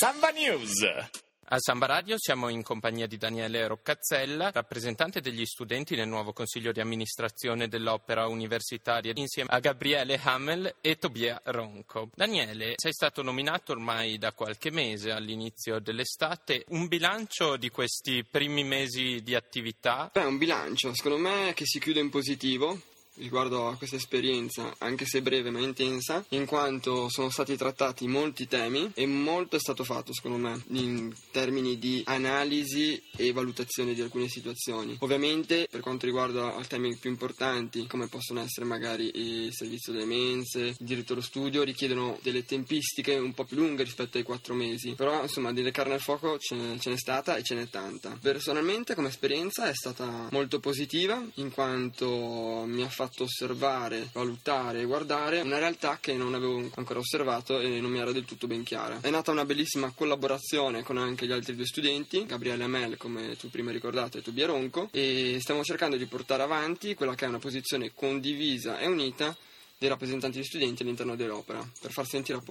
Samba News. A Samba Radio siamo in compagnia di Daniele Roccazzella, rappresentante degli studenti nel nuovo consiglio di amministrazione dell'Opera Universitaria, insieme a Gabriele Hamel e Tobia Ronco. Daniele, sei stato nominato ormai da qualche mese all'inizio dell'estate. Un bilancio di questi primi mesi di attività? Beh, un bilancio, secondo me che si chiude in positivo riguardo a questa esperienza, anche se breve ma intensa, in quanto sono stati trattati molti temi e molto è stato fatto secondo me in termini di analisi e valutazione di alcune situazioni. Ovviamente per quanto riguarda i temi più importanti, come possono essere magari il servizio delle mense, il diritto allo studio, richiedono delle tempistiche un po' più lunghe rispetto ai quattro mesi, però insomma delle carne al fuoco ce n'è, ce n'è stata e ce n'è tanta. Personalmente come esperienza è stata molto positiva in quanto mi ha fatto fatto osservare, valutare guardare una realtà che non avevo ancora osservato e non mi era del tutto ben chiara. È nata una bellissima collaborazione con anche gli altri due studenti, Gabriele Amel, come tu prima hai ricordato, e Tobia Ronco, e stiamo cercando di portare avanti quella che è una posizione condivisa e unita dei rappresentanti degli studenti all'interno dell'opera, per far sentire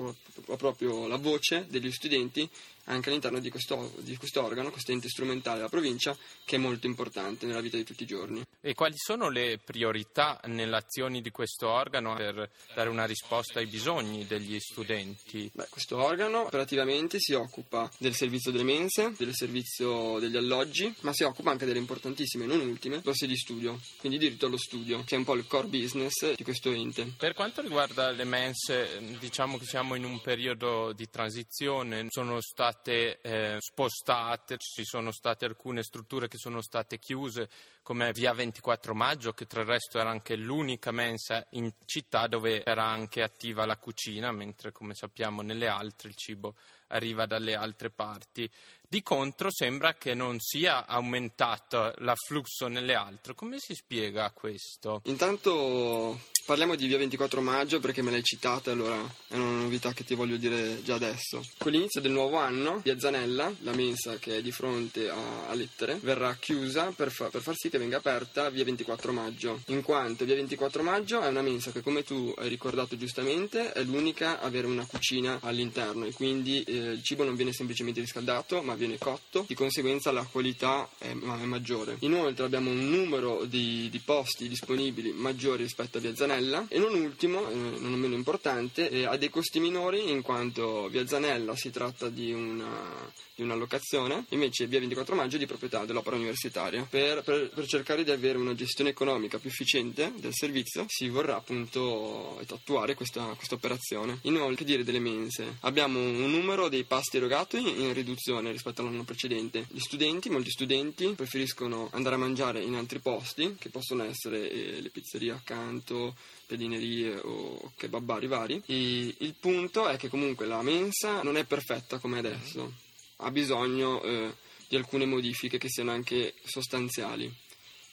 proprio la voce degli studenti anche all'interno di questo, di questo organo, questo ente strumentale della provincia, che è molto importante nella vita di tutti i giorni. E quali sono le priorità nelle azioni di questo organo per dare una risposta ai bisogni degli studenti? Beh, questo organo operativamente si occupa del servizio delle mense, del servizio degli alloggi, ma si occupa anche delle importantissime, non ultime, borse di studio, quindi diritto allo studio, che è un po' il core business di questo ente. Per quanto riguarda le mense, diciamo che siamo in un periodo di transizione, sono state eh, spostate, ci sono state alcune strutture che sono state chiuse, come via 24 maggio, che tra il resto era anche l'unica mensa in città dove era anche attiva la cucina, mentre come sappiamo nelle altre il cibo arriva dalle altre parti. Di contro sembra che non sia aumentato l'afflusso nelle altre. Come si spiega questo? Intanto parliamo di via 24 maggio perché me l'hai citata, allora è una novità che ti voglio dire già adesso. Con l'inizio del nuovo anno, via Zanella, la mensa che è di fronte a, a Lettere, verrà chiusa per, fa, per, far sì che venga aperta via 24 maggio, in quanto via 24 maggio è una mensa che come tu hai ricordato giustamente è l'unica a avere una cucina all'interno e quindi eh, il cibo non viene semplicemente riscaldato ma viene cotto, di conseguenza la qualità è, maggiore. Inoltre abbiamo un numero di, di, posti disponibili maggiori rispetto a Via Zanella e non ultimo, eh, non meno importante, eh, ha dei costi minori in quanto Via Zanella si tratta di una, di una locazione, invece Via 24 Maggio è di proprietà dell'opera universitaria. Per, per, per cercare di avere una gestione economica più efficiente del servizio si vorrà appunto attuare questa, questa operazione. Inoltre, che dire delle mense? Abbiamo un numero dei pasti erogati in riduzione rispetto all'anno precedente. Gli studenti, molti studenti, preferiscono andare a mangiare in altri posti, che possono essere eh, le pizzerie accanto, pedinerie o kebabari vari. E il punto è che comunque la mensa non è perfetta come adesso, ha bisogno eh, di alcune modifiche che siano anche sostanziali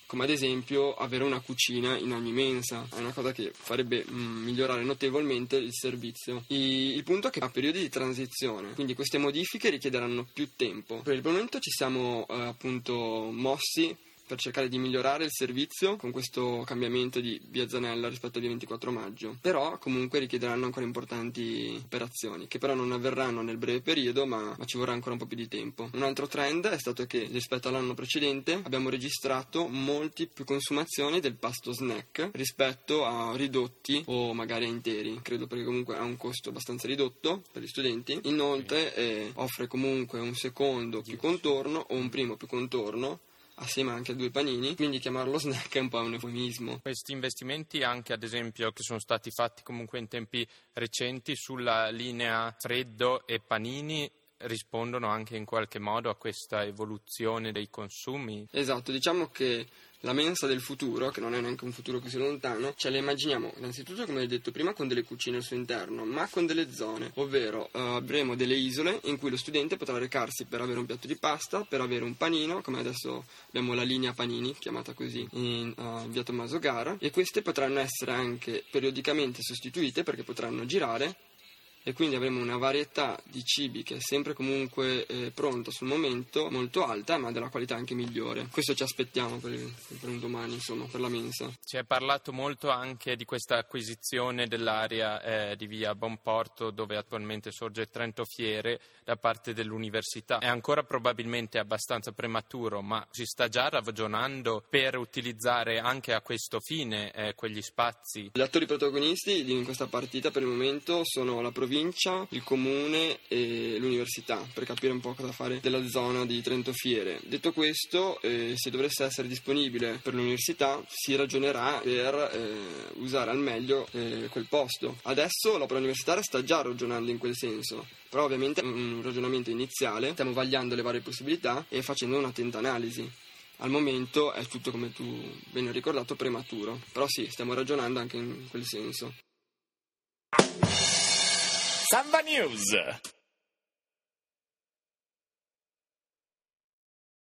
come ad esempio avere una cucina in ogni mensa, è una cosa che farebbe mm, migliorare notevolmente il servizio. I, il punto è che a periodi di transizione, quindi queste modifiche richiederanno più tempo. Per il momento ci siamo eh, appunto mossi per cercare di migliorare il servizio con questo cambiamento di via Zanella rispetto al 24 maggio. Però comunque richiederanno ancora importanti operazioni, che però non avverranno nel breve periodo, ma, ma, ci vorrà ancora un po' più di tempo. Un altro trend è stato che rispetto all'anno precedente abbiamo registrato molti più consumazioni del pasto snack rispetto a ridotti o magari a interi. Credo perché comunque ha un costo abbastanza ridotto per gli studenti. Inoltre eh, offre comunque un secondo più contorno o un primo più contorno assieme anche a due panini, quindi chiamarlo snack è un po' un eufemismo. Questi investimenti anche ad esempio che sono stati fatti comunque in tempi recenti sulla linea freddo e panini rispondono anche in qualche modo a questa evoluzione dei consumi. Esatto, diciamo che la mensa del futuro, che non è neanche un futuro così lontano, ce la immaginiamo innanzitutto, come ho detto prima, con delle cucine al suo interno, ma con delle zone, ovvero uh, avremo delle isole in cui lo studente potrà recarsi per avere un piatto di pasta, per avere un panino, come adesso abbiamo la linea panini, chiamata così, in uh, via Tommaso Gara, e queste potranno essere anche periodicamente sostituite perché potranno girare e quindi avremo una varietà di cibi che è sempre comunque eh, pronta sul momento, molto alta, ma della qualità anche migliore. Questo ci aspettiamo per, per un domani, insomma, per la mensa. Si è parlato molto anche di questa acquisizione dell'area eh, di via Bonporto, dove attualmente sorge Trento Fiere, da parte dell'università. È ancora probabilmente abbastanza prematuro, ma si sta già ragionando per utilizzare anche a questo fine eh, quegli spazi. Gli attori protagonisti in questa partita per il momento sono la provincia provincia, il comune e l'università per capire un po' cosa fare della zona di Trento Fiere. Detto questo, eh, se dovesse essere disponibile per l'università si ragionerà per eh, usare al meglio eh, quel posto. Adesso l'opera universitaria sta già ragionando in quel senso, però ovviamente è un ragionamento iniziale, stiamo vagliando le varie possibilità e facendo un'attenta analisi. Al momento è tutto, come tu ben ricordato, prematuro, però sì, stiamo ragionando anche in quel senso. Samba News.